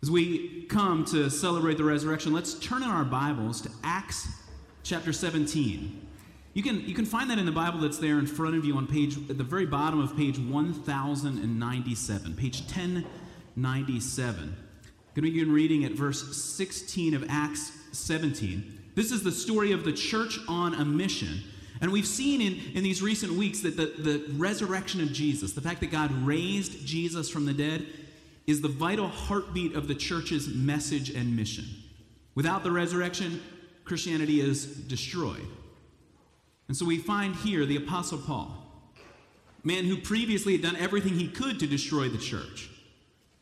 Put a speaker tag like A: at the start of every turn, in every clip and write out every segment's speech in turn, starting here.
A: As we come to celebrate the resurrection, let's turn in our Bibles to Acts chapter 17. You can, you can find that in the Bible that's there in front of you on page, at the very bottom of page 1097, page 1097. I'm going to begin reading at verse 16 of Acts 17. This is the story of the church on a mission. And we've seen in, in these recent weeks that the, the resurrection of Jesus, the fact that God raised Jesus from the dead, is the vital heartbeat of the church's message and mission. Without the resurrection, Christianity is destroyed. And so we find here the Apostle Paul, a man who previously had done everything he could to destroy the church,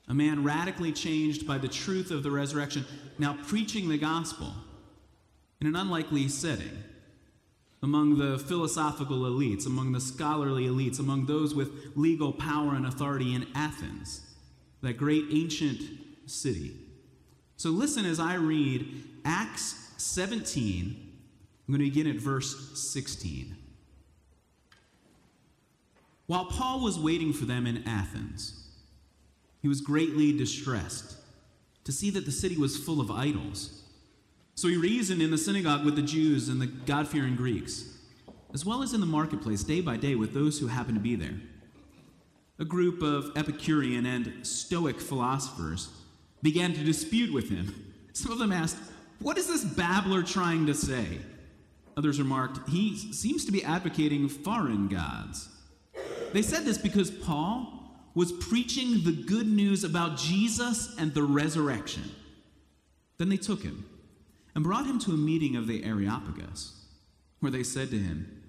A: a man radically changed by the truth of the resurrection, now preaching the gospel in an unlikely setting among the philosophical elites, among the scholarly elites, among those with legal power and authority in Athens, that great ancient city. So listen as I read Acts 17. I'm going to begin at verse 16. While Paul was waiting for them in Athens, he was greatly distressed to see that the city was full of idols. So he reasoned in the synagogue with the Jews and the God fearing Greeks, as well as in the marketplace day by day with those who happened to be there. A group of Epicurean and Stoic philosophers began to dispute with him. Some of them asked, What is this babbler trying to say? Others remarked, He seems to be advocating foreign gods. They said this because Paul was preaching the good news about Jesus and the resurrection. Then they took him and brought him to a meeting of the Areopagus, where they said to him,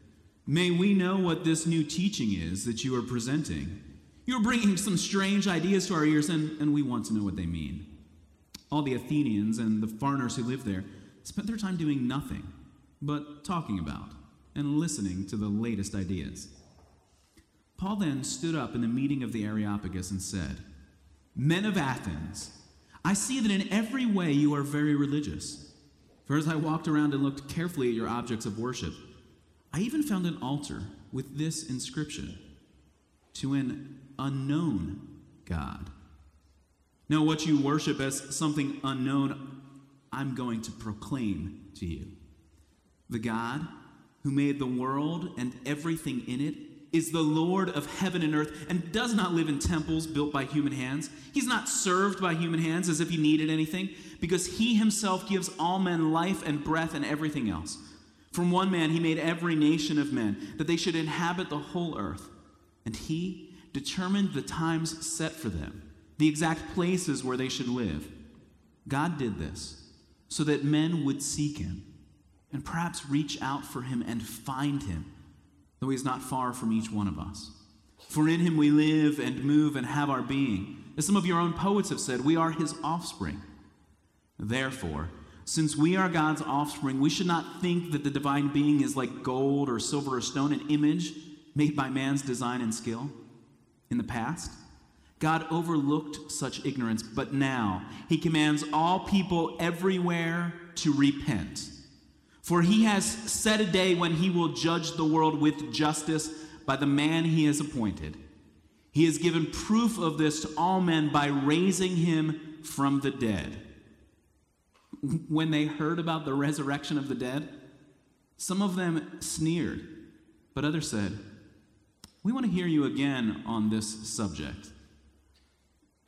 A: May we know what this new teaching is that you are presenting. You're bringing some strange ideas to our ears, and, and we want to know what they mean. All the Athenians and the foreigners who lived there spent their time doing nothing but talking about and listening to the latest ideas. Paul then stood up in the meeting of the Areopagus and said, Men of Athens, I see that in every way you are very religious. For as I walked around and looked carefully at your objects of worship, I even found an altar with this inscription To an unknown God. Now, what you worship as something unknown, I'm going to proclaim to you. The God who made the world and everything in it is the Lord of heaven and earth and does not live in temples built by human hands. He's not served by human hands as if he needed anything, because he himself gives all men life and breath and everything else. From one man he made every nation of men, that they should inhabit the whole earth. And he determined the times set for them, the exact places where they should live. God did this so that men would seek him and perhaps reach out for him and find him though he is not far from each one of us. For in him we live and move and have our being. As some of your own poets have said, we are his offspring. Therefore, since we are God's offspring, we should not think that the divine being is like gold or silver or stone, an image made by man's design and skill. In the past, God overlooked such ignorance, but now he commands all people everywhere to repent. For he has set a day when he will judge the world with justice by the man he has appointed. He has given proof of this to all men by raising him from the dead. When they heard about the resurrection of the dead, some of them sneered, but others said, We want to hear you again on this subject.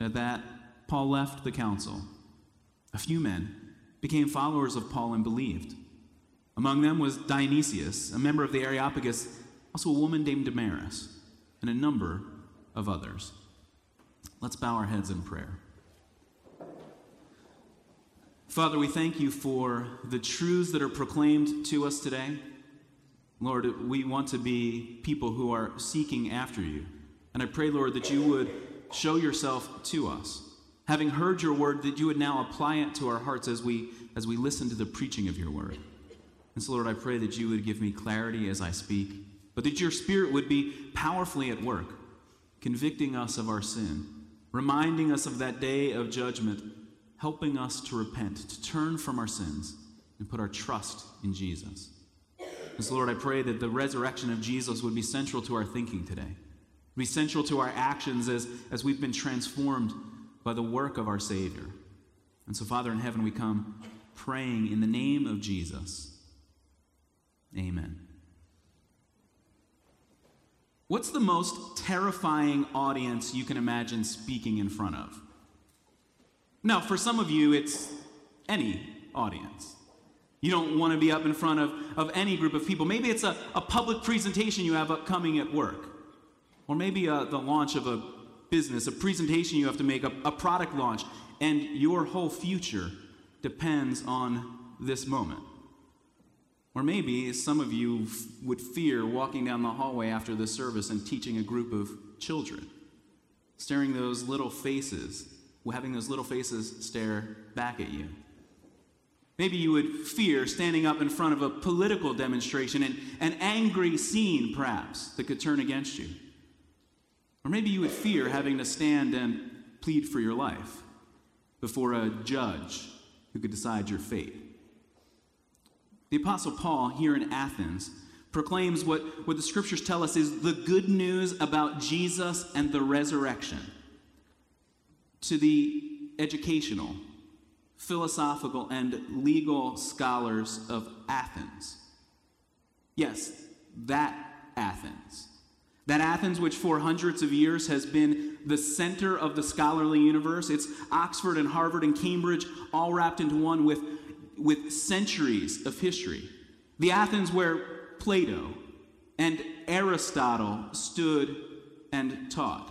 A: At that, Paul left the council. A few men became followers of Paul and believed. Among them was Dionysius, a member of the Areopagus, also a woman named Damaris, and a number of others. Let's bow our heads in prayer. Father, we thank you for the truths that are proclaimed to us today. Lord, we want to be people who are seeking after you. And I pray, Lord, that you would show yourself to us. Having heard your word, that you would now apply it to our hearts as we, as we listen to the preaching of your word. And so, Lord, I pray that you would give me clarity as I speak, but that your Spirit would be powerfully at work, convicting us of our sin, reminding us of that day of judgment, helping us to repent, to turn from our sins, and put our trust in Jesus. And so, Lord, I pray that the resurrection of Jesus would be central to our thinking today, be central to our actions as, as we've been transformed by the work of our Savior. And so, Father in heaven, we come praying in the name of Jesus. Amen. What's the most terrifying audience you can imagine speaking in front of? Now, for some of you, it's any audience. You don't want to be up in front of, of any group of people. Maybe it's a, a public presentation you have upcoming at work, or maybe uh, the launch of a business, a presentation you have to make, a, a product launch, and your whole future depends on this moment. Or maybe some of you f- would fear walking down the hallway after the service and teaching a group of children, staring those little faces, having those little faces stare back at you. Maybe you would fear standing up in front of a political demonstration and an angry scene, perhaps, that could turn against you. Or maybe you would fear having to stand and plead for your life before a judge who could decide your fate. The Apostle Paul, here in Athens, proclaims what, what the scriptures tell us is the good news about Jesus and the resurrection to the educational, philosophical, and legal scholars of Athens. Yes, that Athens. That Athens, which for hundreds of years has been the center of the scholarly universe, it's Oxford and Harvard and Cambridge all wrapped into one with, with centuries of history. The Athens where Plato and Aristotle stood and taught.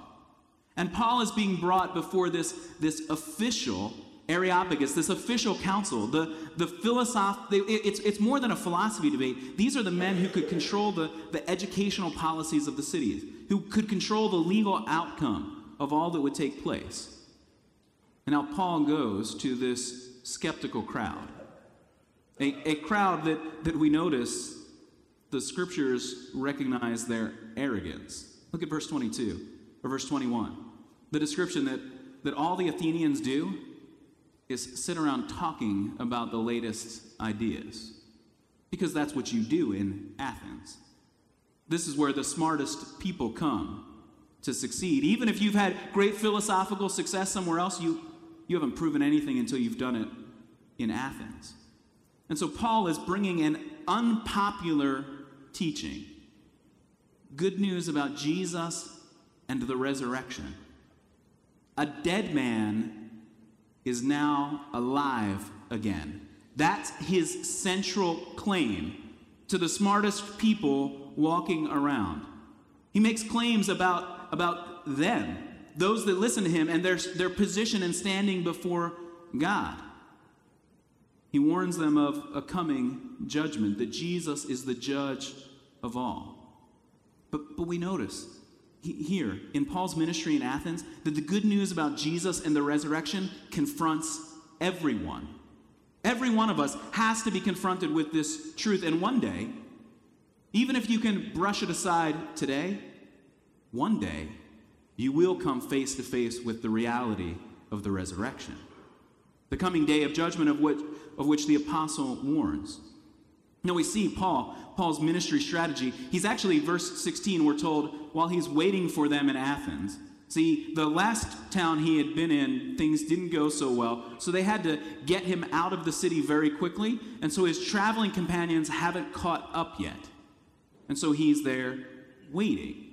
A: And Paul is being brought before this, this official Areopagus, this official council, the, the philosoph- they it's, it's more than a philosophy debate. These are the men who could control the, the educational policies of the cities, who could control the legal outcome of all that would take place. And now Paul goes to this skeptical crowd, a, a crowd that, that we notice the scriptures recognize their arrogance. Look at verse 22 or verse 21. The description that, that all the Athenians do is sit around talking about the latest ideas. Because that's what you do in Athens. This is where the smartest people come to succeed. Even if you've had great philosophical success somewhere else, you, you haven't proven anything until you've done it in Athens. And so Paul is bringing an unpopular teaching good news about Jesus and the resurrection. A dead man is now alive again. That's his central claim to the smartest people walking around. He makes claims about, about them, those that listen to him, and their, their position and standing before God. He warns them of a coming judgment, that Jesus is the judge of all. But, but we notice here in Paul's ministry in Athens that the good news about Jesus and the resurrection confronts everyone. Every one of us has to be confronted with this truth. And one day, even if you can brush it aside today, one day you will come face to face with the reality of the resurrection. The coming day of judgment of which, of which the apostle warns. Now we see Paul, Paul's ministry strategy. He's actually, verse 16, we're told, while he's waiting for them in Athens. See, the last town he had been in, things didn't go so well, so they had to get him out of the city very quickly, and so his traveling companions haven't caught up yet. And so he's there waiting.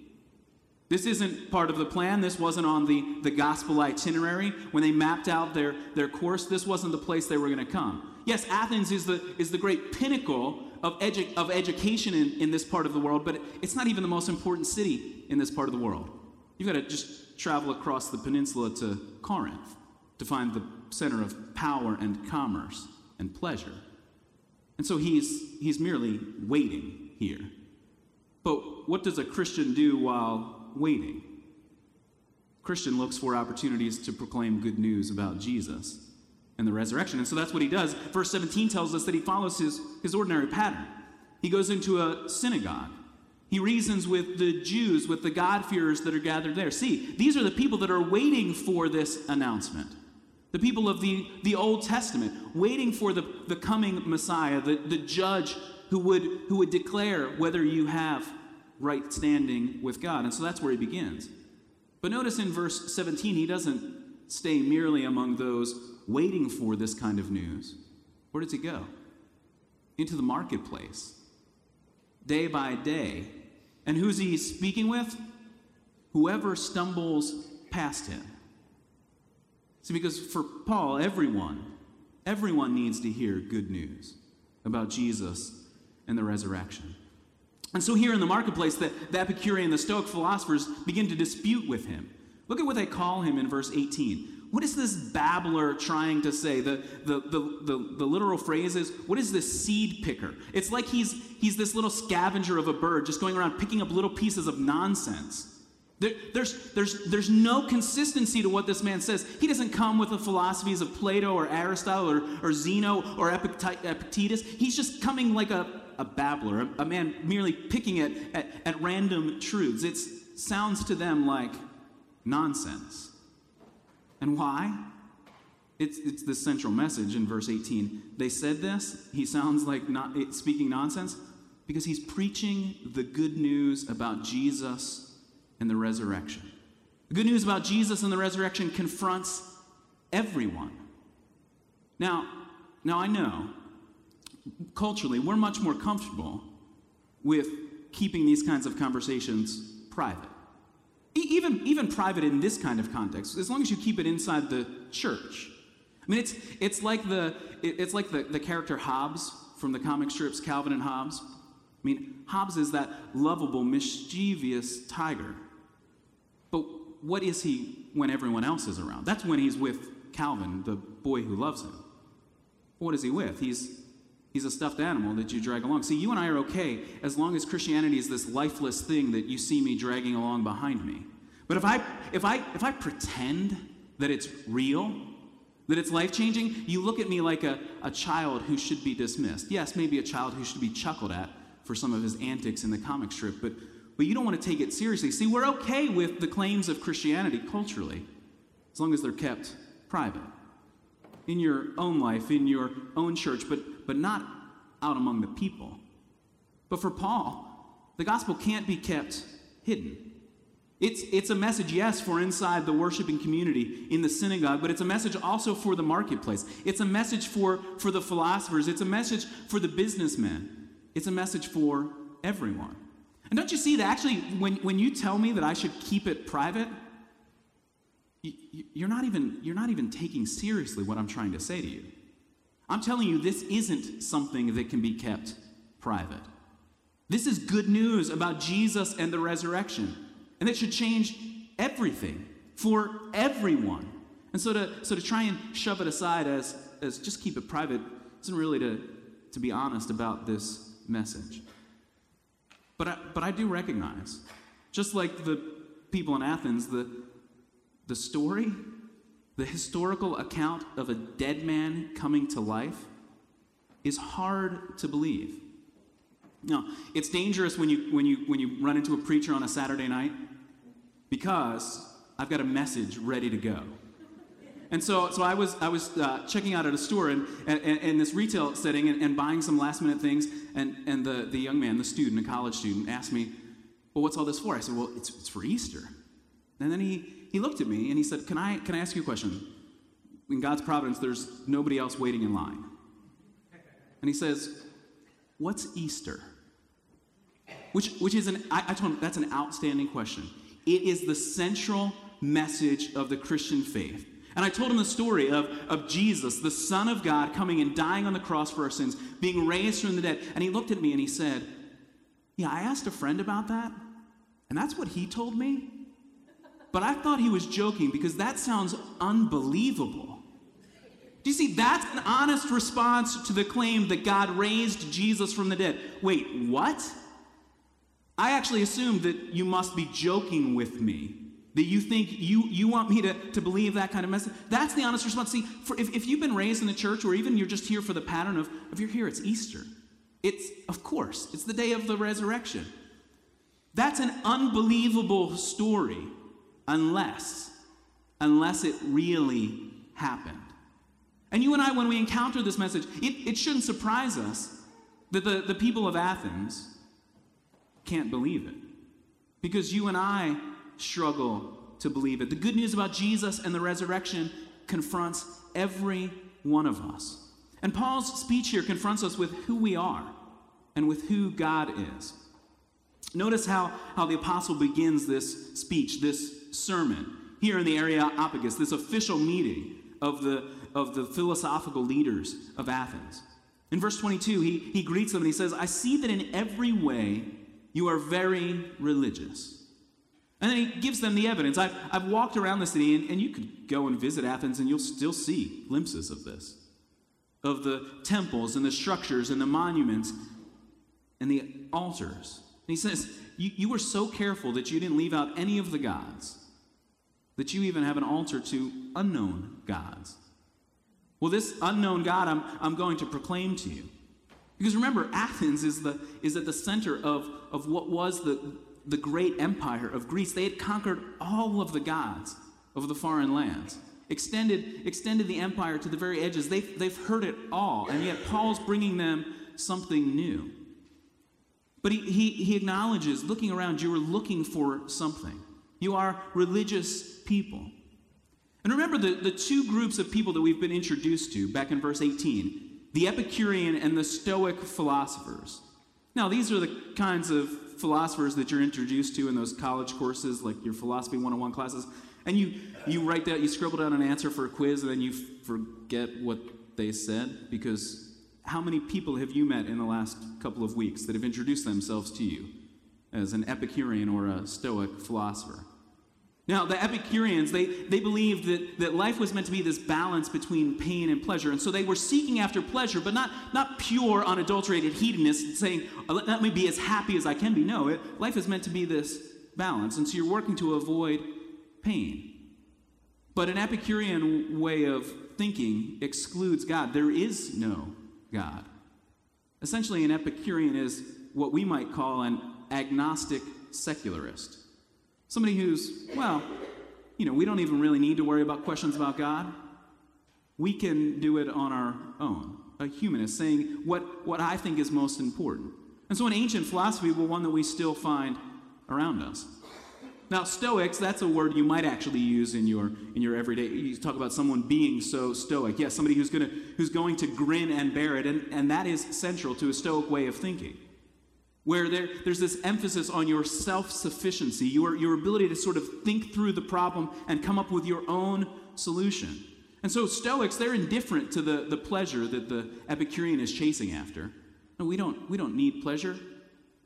A: This isn't part of the plan. This wasn't on the, the gospel itinerary. When they mapped out their, their course, this wasn't the place they were going to come. Yes, Athens is the, is the great pinnacle of, edu- of education in, in this part of the world, but it's not even the most important city in this part of the world. You've got to just travel across the peninsula to Corinth to find the center of power and commerce and pleasure. And so he's, he's merely waiting here. But what does a Christian do while waiting. Christian looks for opportunities to proclaim good news about Jesus and the resurrection. And so that's what he does. Verse 17 tells us that he follows his, his ordinary pattern. He goes into a synagogue. He reasons with the Jews, with the God-fearers that are gathered there. See, these are the people that are waiting for this announcement. The people of the, the Old Testament, waiting for the, the coming Messiah, the, the judge who would, who would declare whether you have right standing with God. And so that's where he begins. But notice in verse 17, he doesn't stay merely among those waiting for this kind of news. Where does he go? Into the marketplace, day by day. And who's he speaking with? Whoever stumbles past him. See, because for Paul, everyone, everyone needs to hear good news about Jesus and the resurrection. And so here in the marketplace, the, the Epicurean, the Stoic philosophers begin to dispute with him. Look at what they call him in verse 18. What is this babbler trying to say? The, the, the, the, the literal phrase is, what is this seed picker? It's like he's, he's this little scavenger of a bird just going around picking up little pieces of nonsense. There, there's, there's, there's no consistency to what this man says. He doesn't come with the philosophies of Plato or Aristotle or, or Zeno or Epictetus. He's just coming like a, a babbler, a, a man merely picking at, at, at random truths. It sounds to them like nonsense. And why? It's, it's the central message in verse 18. They said this. He sounds like not speaking nonsense because he's preaching the good news about Jesus and the resurrection. The good news about Jesus and the resurrection confronts everyone. Now, now I know culturally we're much more comfortable with keeping these kinds of conversations private. Even, even private in this kind of context, as long as you keep it inside the church. I mean, it's, it's like, the, it's like the, the character Hobbes from the comic strips Calvin and Hobbes. I mean, Hobbes is that lovable, mischievous tiger. But what is he when everyone else is around? That's when he's with Calvin, the boy who loves him. What is he with? He's, he's a stuffed animal that you drag along. See, you and I are okay as long as Christianity is this lifeless thing that you see me dragging along behind me. But if I, if I, if I pretend that it's real, that it's life changing, you look at me like a, a child who should be dismissed. Yes, maybe a child who should be chuckled at for some of his antics in the comic strip, but but you don't want to take it seriously. See, we're okay with the claims of Christianity culturally, as long as they're kept private. In your own life, in your own church, but, but not out among the people. But for Paul, the gospel can't be kept hidden. It's, it's a message, yes, for inside the worshiping community in the synagogue, but it's a message also for the marketplace. It's a message for, for the philosophers. It's a message for the businessmen. It's a message for everyone. And don't you see that actually, when, when you tell me that I should keep it private, you, are not even, you're not even taking seriously what I'm trying to say to you. I'm telling you, this isn't something that can be kept private. This is good news about Jesus and the resurrection. And it should change everything for everyone. And so to, so to try and shove it aside as, as just keep it private isn't really to, to be honest about this message. But I, but I do recognize, just like the people in Athens, the, the story, the historical account of a dead man coming to life is hard to believe. Now, it's dangerous when you, when, you, when you run into a preacher on a Saturday night because I've got a message ready to go. And so, so I was, I was uh, checking out at a store in, in, in this retail setting and, and, buying some last minute things. And, and the, the young man, the student, a college student, asked me, Well, what's all this for? I said, Well, it's, it's for Easter. And then he, he looked at me and he said, can I, can I ask you a question? In God's providence, there's nobody else waiting in line. And he says, What's Easter? Which, which is an, I, I told him, that's an outstanding question. It is the central message of the Christian faith. And I told him the story of, of Jesus, the Son of God, coming and dying on the cross for our sins, being raised from the dead. And he looked at me and he said, Yeah, I asked a friend about that, and that's what he told me. But I thought he was joking because that sounds unbelievable. Do you see? That's an honest response to the claim that God raised Jesus from the dead. Wait, what? I actually assumed that you must be joking with me that you think you, you want me to, to believe that kind of message. That's the honest response. See, for if, if you've been raised in the church or even you're just here for the pattern of, if you're here, it's Easter. It's, of course, it's the day of the resurrection. That's an unbelievable story unless, unless it really happened. And you and I, when we encounter this message, it, it shouldn't surprise us that the, the people of Athens can't believe it. Because you and I struggle to believe it. The good news about Jesus and the resurrection confronts every one of us. And Paul's speech here confronts us with who we are and with who God is. Notice how, how the apostle begins this speech, this sermon, here in the Areopagus, this official meeting of the, of the philosophical leaders of Athens. In verse 22, he, he greets them and he says, I see that in every way you are very religious. And then he gives them the evidence. I've, I've walked around the city, and, and you could go and visit Athens, and you'll still see glimpses of this of the temples and the structures and the monuments and the altars. And he says, you, you were so careful that you didn't leave out any of the gods, that you even have an altar to unknown gods. Well, this unknown God I'm, I'm going to proclaim to you. Because remember, Athens is, the, is at the center of, of what was the, the great empire of Greece. They had conquered all of the gods of the foreign lands, extended, extended the empire to the very edges. They've, they've heard it all, and yet Paul's bringing them something new. But he, he, he acknowledges, looking around, you were looking for something. You are religious people. And remember the, the two groups of people that we've been introduced to back in verse 18 the Epicurean and the Stoic philosophers. Now, these are the kinds of philosophers that you're introduced to in those college courses, like your philosophy 101 classes. And you, you write that, you scribble down an answer for a quiz, and then you forget what they said because how many people have you met in the last couple of weeks that have introduced themselves to you as an Epicurean or a Stoic philosopher? Now, the Epicureans, they, they believed that, that life was meant to be this balance between pain and pleasure. And so they were seeking after pleasure, but not, not pure, unadulterated hedonists saying, oh, let me be as happy as I can be. No, it, life is meant to be this balance. And so you're working to avoid pain. But an Epicurean way of thinking excludes God. There is no God. Essentially, an Epicurean is what we might call an agnostic secularist. Somebody who's, well, you know, we don't even really need to worry about questions about God. We can do it on our own. A humanist saying what, what I think is most important. And so, an ancient philosophy, well, one that we still find around us. Now, Stoics, that's a word you might actually use in your, in your everyday. You talk about someone being so stoic. Yes, somebody who's, gonna, who's going to grin and bear it, and, and that is central to a Stoic way of thinking. Where there, there's this emphasis on your self sufficiency, your, your ability to sort of think through the problem and come up with your own solution. And so, Stoics, they're indifferent to the, the pleasure that the Epicurean is chasing after. No, we don't, we don't need pleasure.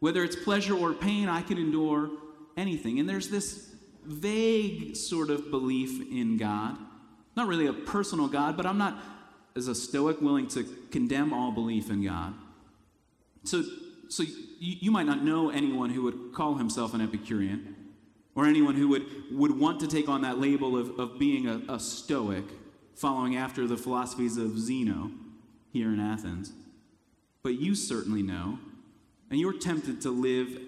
A: Whether it's pleasure or pain, I can endure anything. And there's this vague sort of belief in God. Not really a personal God, but I'm not, as a Stoic, willing to condemn all belief in God. So, so you, you might not know anyone who would call himself an Epicurean, or anyone who would, would want to take on that label of, of being a, a Stoic, following after the philosophies of Zeno here in Athens. But you certainly know, and you're tempted to live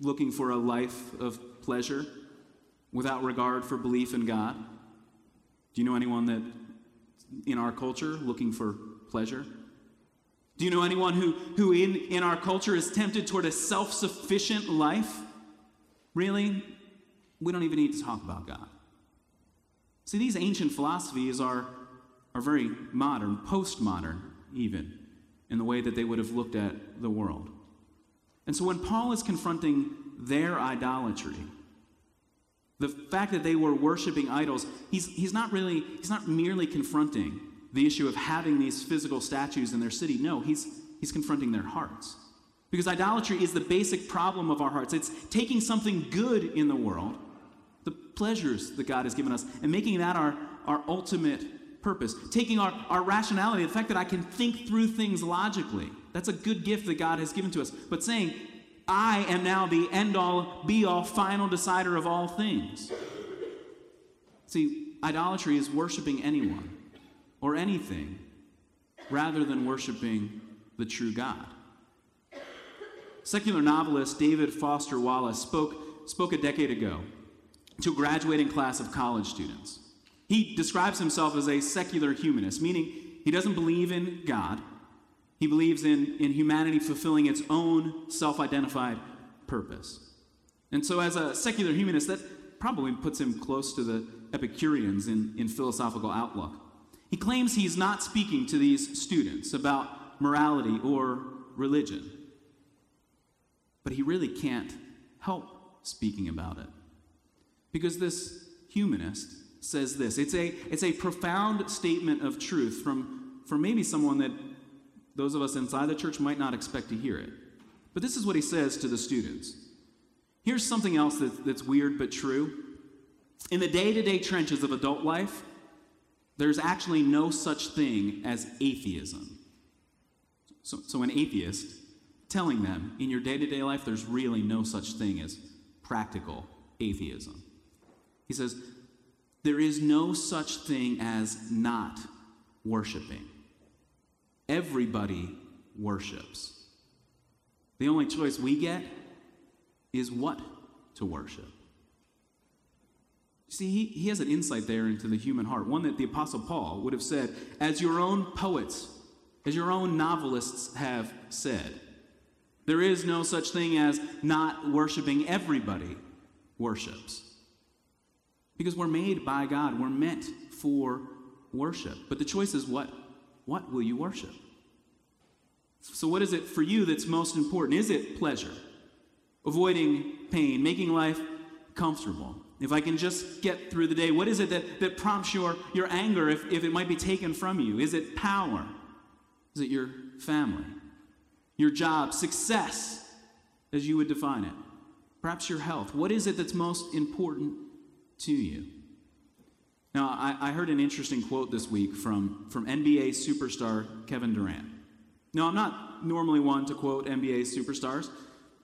A: looking for a life of pleasure without regard for belief in God? Do you know anyone that in our culture looking for pleasure? Do you know anyone who, who in, in our culture is tempted toward a self sufficient life? Really? We don't even need to talk about God. See, these ancient philosophies are, are very modern, postmodern, even, in the way that they would have looked at the world. And so when Paul is confronting their idolatry, the fact that they were worshiping idols, he's, he's not really, he's not merely confronting the issue of having these physical statues in their city. No, he's, he's confronting their hearts. Because idolatry is the basic problem of our hearts. It's taking something good in the world, the pleasures that God has given us, and making that our, our ultimate purpose. Taking our, our rationality, the fact that I can think through things logically, that's a good gift that God has given to us. But saying, I am now the end all, be all, final decider of all things. See, idolatry is worshiping anyone or anything rather than worshiping the true God. Secular novelist David Foster Wallace spoke, spoke a decade ago to a graduating class of college students. He describes himself as a secular humanist, meaning he doesn't believe in God, he believes in, in humanity fulfilling its own self identified purpose. And so, as a secular humanist, that probably puts him close to the Epicureans in, in philosophical outlook. He claims he's not speaking to these students about morality or religion. But he really can't help speaking about it. Because this humanist says this it's a, it's a profound statement of truth from, from maybe someone that those of us inside the church might not expect to hear it. But this is what he says to the students. Here's something else that, that's weird but true. In the day to day trenches of adult life, there's actually no such thing as atheism. So, so an atheist telling them in your day to day life, there's really no such thing as practical atheism. He says, there is no such thing as not worshiping. Everybody worships. The only choice we get is what to worship. See, he, he has an insight there into the human heart, one that the Apostle Paul would have said, as your own poets, as your own novelists have said. There is no such thing as not worshiping. Everybody worships. Because we're made by God, we're meant for worship. But the choice is what? What will you worship? So, what is it for you that's most important? Is it pleasure? Avoiding pain, making life comfortable? If I can just get through the day, what is it that, that prompts your, your anger if, if it might be taken from you? Is it power? Is it your family? Your job? Success, as you would define it? Perhaps your health? What is it that's most important to you? Now, I, I heard an interesting quote this week from, from NBA superstar Kevin Durant. Now, I'm not normally one to quote NBA superstars,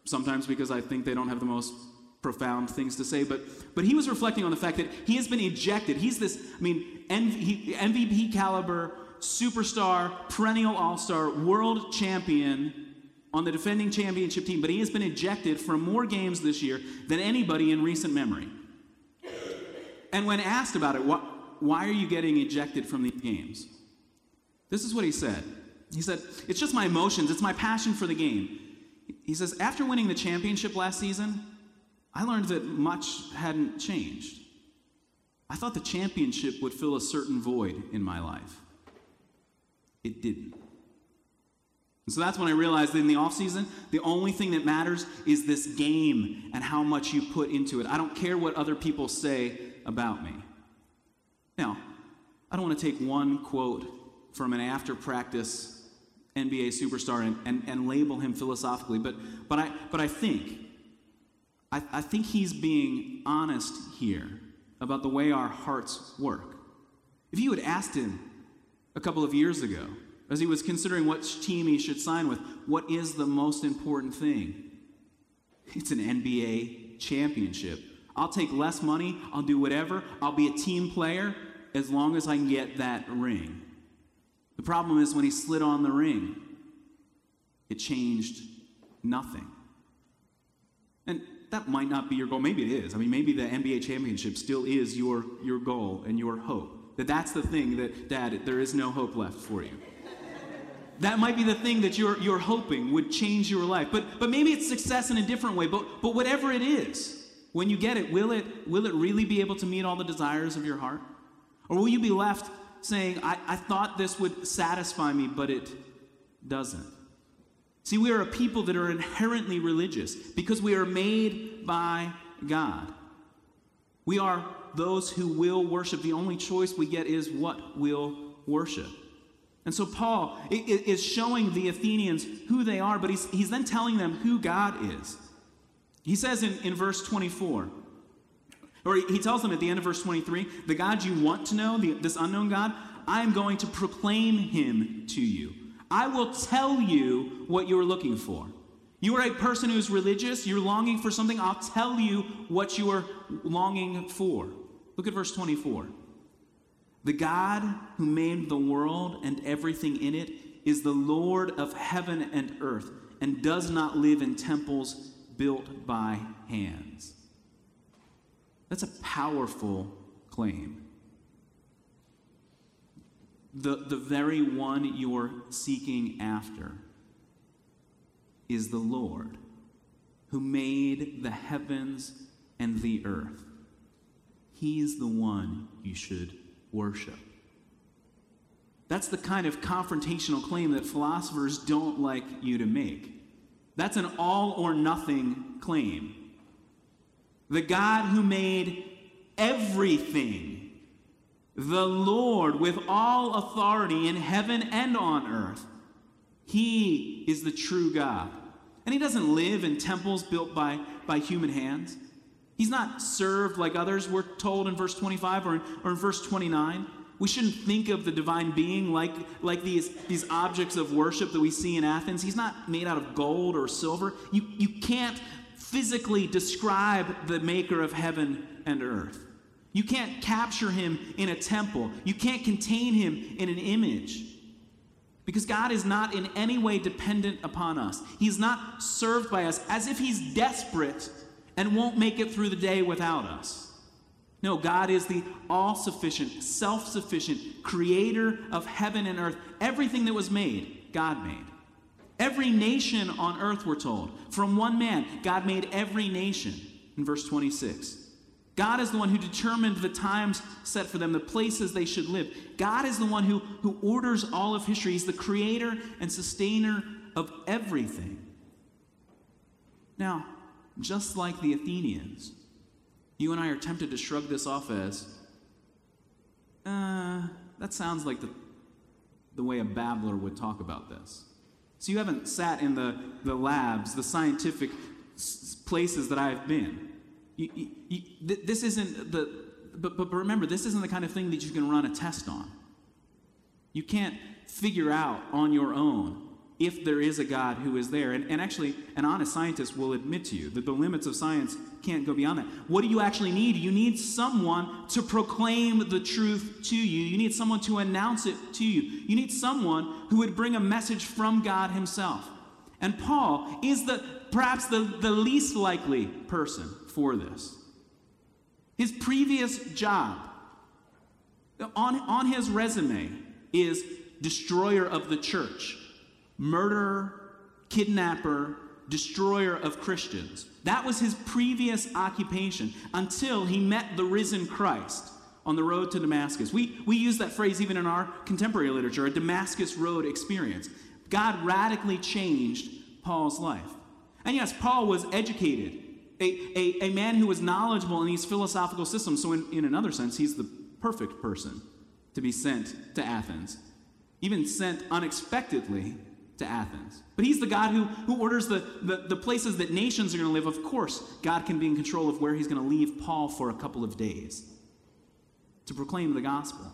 A: sometimes because I think they don't have the most profound things to say, but, but he was reflecting on the fact that he has been ejected. He's this, I mean, MVP caliber, superstar, perennial all star, world champion on the defending championship team, but he has been ejected from more games this year than anybody in recent memory. And when asked about it, why, why are you getting ejected from these games? This is what he said. He said, It's just my emotions, it's my passion for the game. He says, After winning the championship last season, I learned that much hadn't changed. I thought the championship would fill a certain void in my life. It didn't. And so that's when I realized that in the offseason, the only thing that matters is this game and how much you put into it. I don't care what other people say about me. Now, I don't want to take one quote from an after practice NBA superstar and, and, and label him philosophically, but, but, I, but I think I, I think he's being honest here about the way our hearts work. If you had asked him a couple of years ago, as he was considering which team he should sign with, what is the most important thing? It's an NBA championship. I'll take less money, I'll do whatever, I'll be a team player as long as I can get that ring. The problem is when he slid on the ring, it changed nothing. That might not be your goal. Maybe it is. I mean, maybe the NBA championship still is your, your goal and your hope. That that's the thing that, Dad, there is no hope left for you. that might be the thing that you're, you're hoping would change your life. But, but maybe it's success in a different way. But, but whatever it is, when you get it, will it, will it really be able to meet all the desires of your heart? Or will you be left saying, I, I thought this would satisfy me, but it doesn't? See, we are a people that are inherently religious because we are made by God. We are those who will worship. The only choice we get is what we'll worship. And so Paul is showing the Athenians who they are, but he's, he's then telling them who God is. He says in, in verse 24, or he tells them at the end of verse 23, the God you want to know, the, this unknown God, I am going to proclaim him to you. I will tell you what you're looking for. You are a person who's religious, you're longing for something, I'll tell you what you are longing for. Look at verse 24. The God who made the world and everything in it is the Lord of heaven and earth and does not live in temples built by hands. That's a powerful claim the, the very one you're seeking after is the Lord who made the heavens and the earth. He's the one you should worship. That's the kind of confrontational claim that philosophers don't like you to make. That's an all or nothing claim. The God who made everything, the Lord with all authority in heaven and on earth, He is the true God. And He doesn't live in temples built by, by human hands. He's not served like others, we're told in verse 25 or in, or in verse 29. We shouldn't think of the divine being like, like these, these objects of worship that we see in Athens. He's not made out of gold or silver. You, you can't physically describe the maker of heaven and earth. You can't capture him in a temple. You can't contain him in an image. Because God is not in any way dependent upon us. He's not served by us as if he's desperate and won't make it through the day without us. No, God is the all sufficient, self sufficient creator of heaven and earth. Everything that was made, God made. Every nation on earth, we're told. From one man, God made every nation in verse 26. God is the one who determined the times set for them, the places they should live. God is the one who, who orders all of history. He's the creator and sustainer of everything. Now, just like the Athenians, you and I are tempted to shrug this off as, uh, that sounds like the, the way a babbler would talk about this. So you haven't sat in the, the labs, the scientific s- places that I've been. You, you, you, th- this isn't the, but, but remember, this isn't the kind of thing that you can run a test on. You can't figure out on your own if there is a God who is there. And, and actually, an honest scientist will admit to you that the limits of science can't go beyond that. What do you actually need? You need someone to proclaim the truth to you, you need someone to announce it to you, you need someone who would bring a message from God Himself. And Paul is the perhaps the, the least likely person for this. His previous job on, on his resume is destroyer of the church murderer, kidnapper, destroyer of Christians. That was his previous occupation until he met the risen Christ on the road to Damascus. We, we use that phrase even in our contemporary literature, a Damascus Road experience. God radically changed Paul's life. And yes, Paul was educated, a, a, a man who was knowledgeable in these philosophical systems. So, in, in another sense, he's the perfect person to be sent to Athens, even sent unexpectedly to Athens. But he's the God who, who orders the, the, the places that nations are going to live. Of course, God can be in control of where he's going to leave Paul for a couple of days to proclaim the gospel,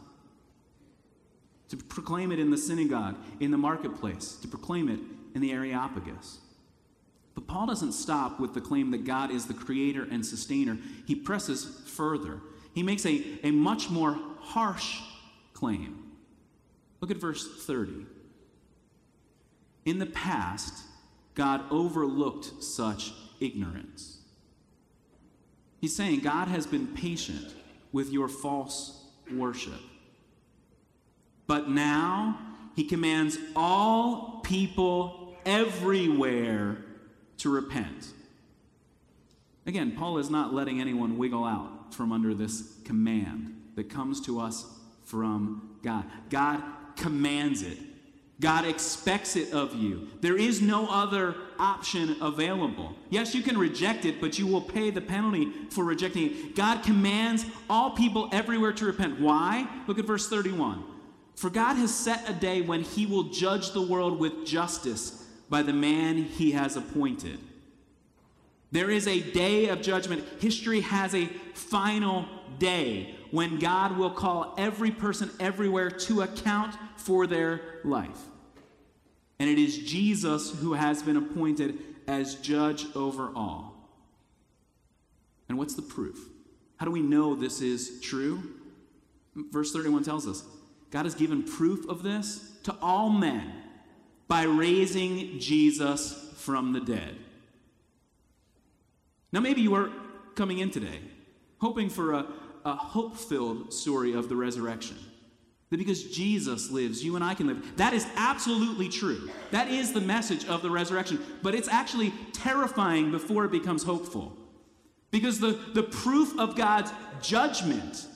A: to proclaim it in the synagogue, in the marketplace, to proclaim it in the Areopagus. But Paul doesn't stop with the claim that God is the creator and sustainer. He presses further. He makes a, a much more harsh claim. Look at verse 30. In the past, God overlooked such ignorance. He's saying God has been patient with your false worship. But now he commands all people everywhere to repent. Again, Paul is not letting anyone wiggle out from under this command that comes to us from God. God commands it. God expects it of you. There is no other option available. Yes, you can reject it, but you will pay the penalty for rejecting it. God commands all people everywhere to repent. Why? Look at verse 31. For God has set a day when he will judge the world with justice by the man he has appointed. There is a day of judgment. History has a final day when God will call every person everywhere to account for their life. And it is Jesus who has been appointed as judge over all. And what's the proof? How do we know this is true? Verse 31 tells us God has given proof of this to all men by raising Jesus from the dead. Now, maybe you are coming in today hoping for a, a hope filled story of the resurrection. That because Jesus lives, you and I can live. That is absolutely true. That is the message of the resurrection. But it's actually terrifying before it becomes hopeful. Because the, the proof of God's judgment,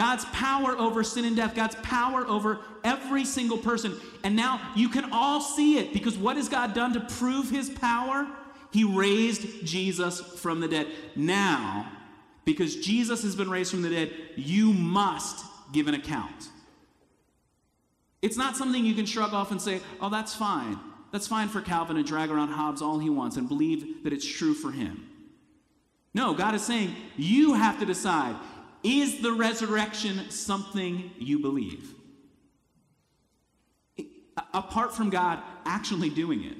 A: God's power over sin and death, God's power over every single person. And now you can all see it because what has God done to prove his power? He raised Jesus from the dead. Now, because Jesus has been raised from the dead, you must give an account. It's not something you can shrug off and say, oh, that's fine. That's fine for Calvin to drag around Hobbes all he wants and believe that it's true for him. No, God is saying you have to decide is the resurrection something you believe? Apart from God actually doing it,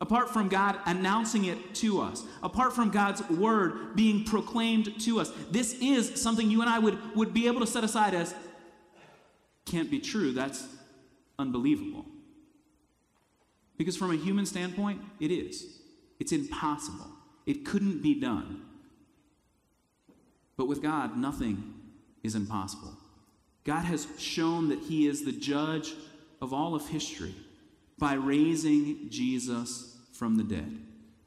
A: apart from God announcing it to us, apart from God's word being proclaimed to us, this is something you and I would, would be able to set aside as can't be true. That's unbelievable. Because from a human standpoint, it is. It's impossible. It couldn't be done. But with God, nothing is impossible. God has shown that He is the judge of all of history by raising Jesus from the dead.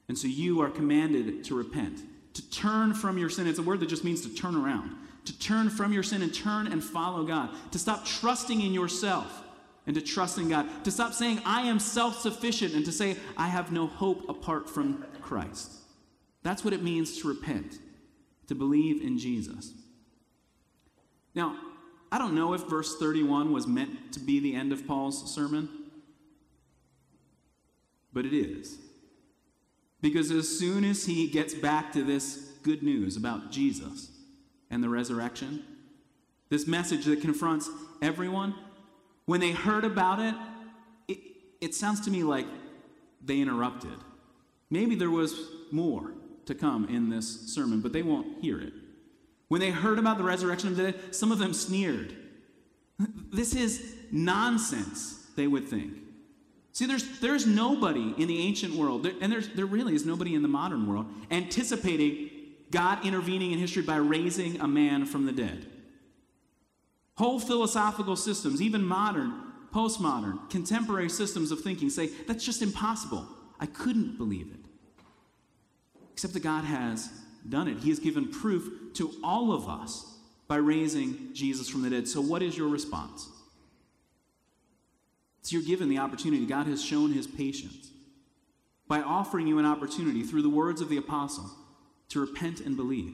A: And so you are commanded to repent, to turn from your sin. It's a word that just means to turn around, to turn from your sin and turn and follow God, to stop trusting in yourself and to trust in God, to stop saying, I am self sufficient, and to say, I have no hope apart from Christ. That's what it means to repent to believe in Jesus. Now, I don't know if verse 31 was meant to be the end of Paul's sermon, but it is. Because as soon as he gets back to this good news about Jesus and the resurrection, this message that confronts everyone, when they heard about it, it, it sounds to me like they interrupted. Maybe there was more to come in this sermon, but they won't hear it. When they heard about the resurrection of the dead, some of them sneered. This is nonsense, they would think. See, there's, there's nobody in the ancient world, and there's, there really is nobody in the modern world, anticipating God intervening in history by raising a man from the dead. Whole philosophical systems, even modern, postmodern, contemporary systems of thinking say that's just impossible. I couldn't believe it except that God has done it. He has given proof to all of us by raising Jesus from the dead. So, what is your response? So, you're given the opportunity. God has shown his patience by offering you an opportunity through the words of the apostle to repent and believe.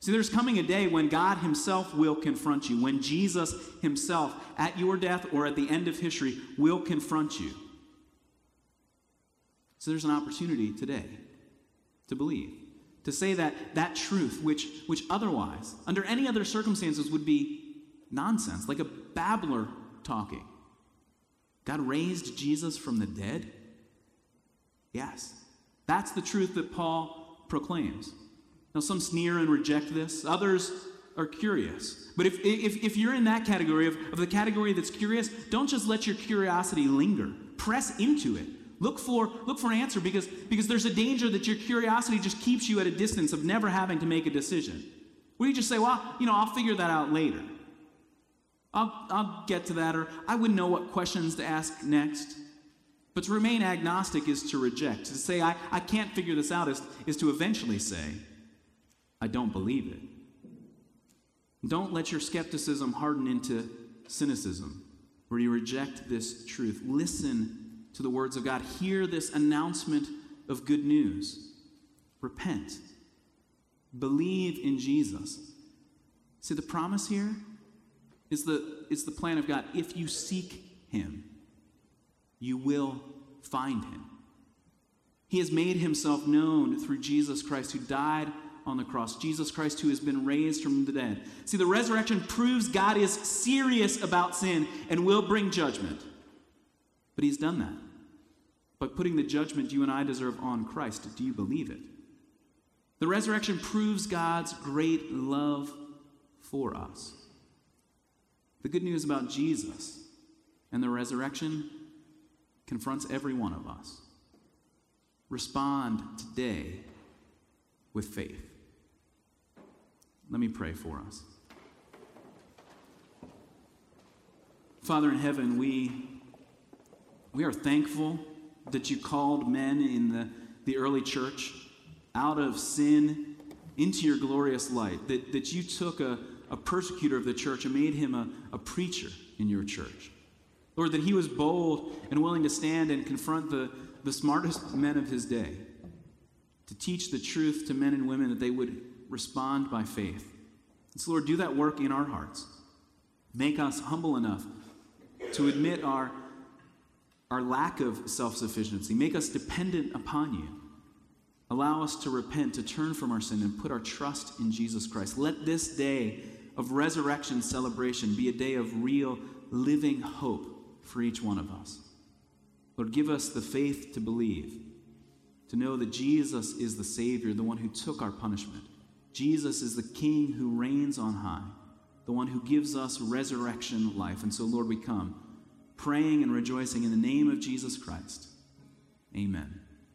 A: See, there's coming a day when God Himself will confront you, when Jesus Himself, at your death or at the end of history, will confront you. So there's an opportunity today to believe. To say that that truth, which, which otherwise, under any other circumstances, would be nonsense, like a babbler talking. God raised Jesus from the dead? Yes. That's the truth that Paul proclaims. Now, some sneer and reject this, others are curious. But if, if, if you're in that category, of, of the category that's curious, don't just let your curiosity linger. Press into it. Look for, look for an answer because, because there's a danger that your curiosity just keeps you at a distance of never having to make a decision. Where you just say, well, you know, I'll figure that out later. I'll, I'll get to that, or I wouldn't know what questions to ask next. But to remain agnostic is to reject. To say, I, I can't figure this out is, is to eventually say, I don't believe it. Don't let your skepticism harden into cynicism, where you reject this truth. Listen to the words of God. Hear this announcement of good news. Repent. Believe in Jesus. See, the promise here is the, is the plan of God. If you seek Him, you will find Him. He has made Himself known through Jesus Christ, who died on the cross. Jesus Christ, who has been raised from the dead. See, the resurrection proves God is serious about sin and will bring judgment. But he's done that by putting the judgment you and I deserve on Christ. Do you believe it? The resurrection proves God's great love for us. The good news about Jesus and the resurrection confronts every one of us. Respond today with faith. Let me pray for us. Father in heaven, we we are thankful that you called men in the, the early church out of sin into your glorious light, that, that you took a, a persecutor of the church and made him a, a preacher in your church. Lord, that he was bold and willing to stand and confront the, the smartest men of his day, to teach the truth to men and women that they would respond by faith. And so, Lord, do that work in our hearts. Make us humble enough to admit our, our lack of self sufficiency. Make us dependent upon you. Allow us to repent, to turn from our sin, and put our trust in Jesus Christ. Let this day of resurrection celebration be a day of real, living hope for each one of us. Lord, give us the faith to believe, to know that Jesus is the Savior, the one who took our punishment. Jesus is the King who reigns on high, the one who gives us resurrection life. And so, Lord, we come praying and rejoicing in the name of Jesus Christ. Amen.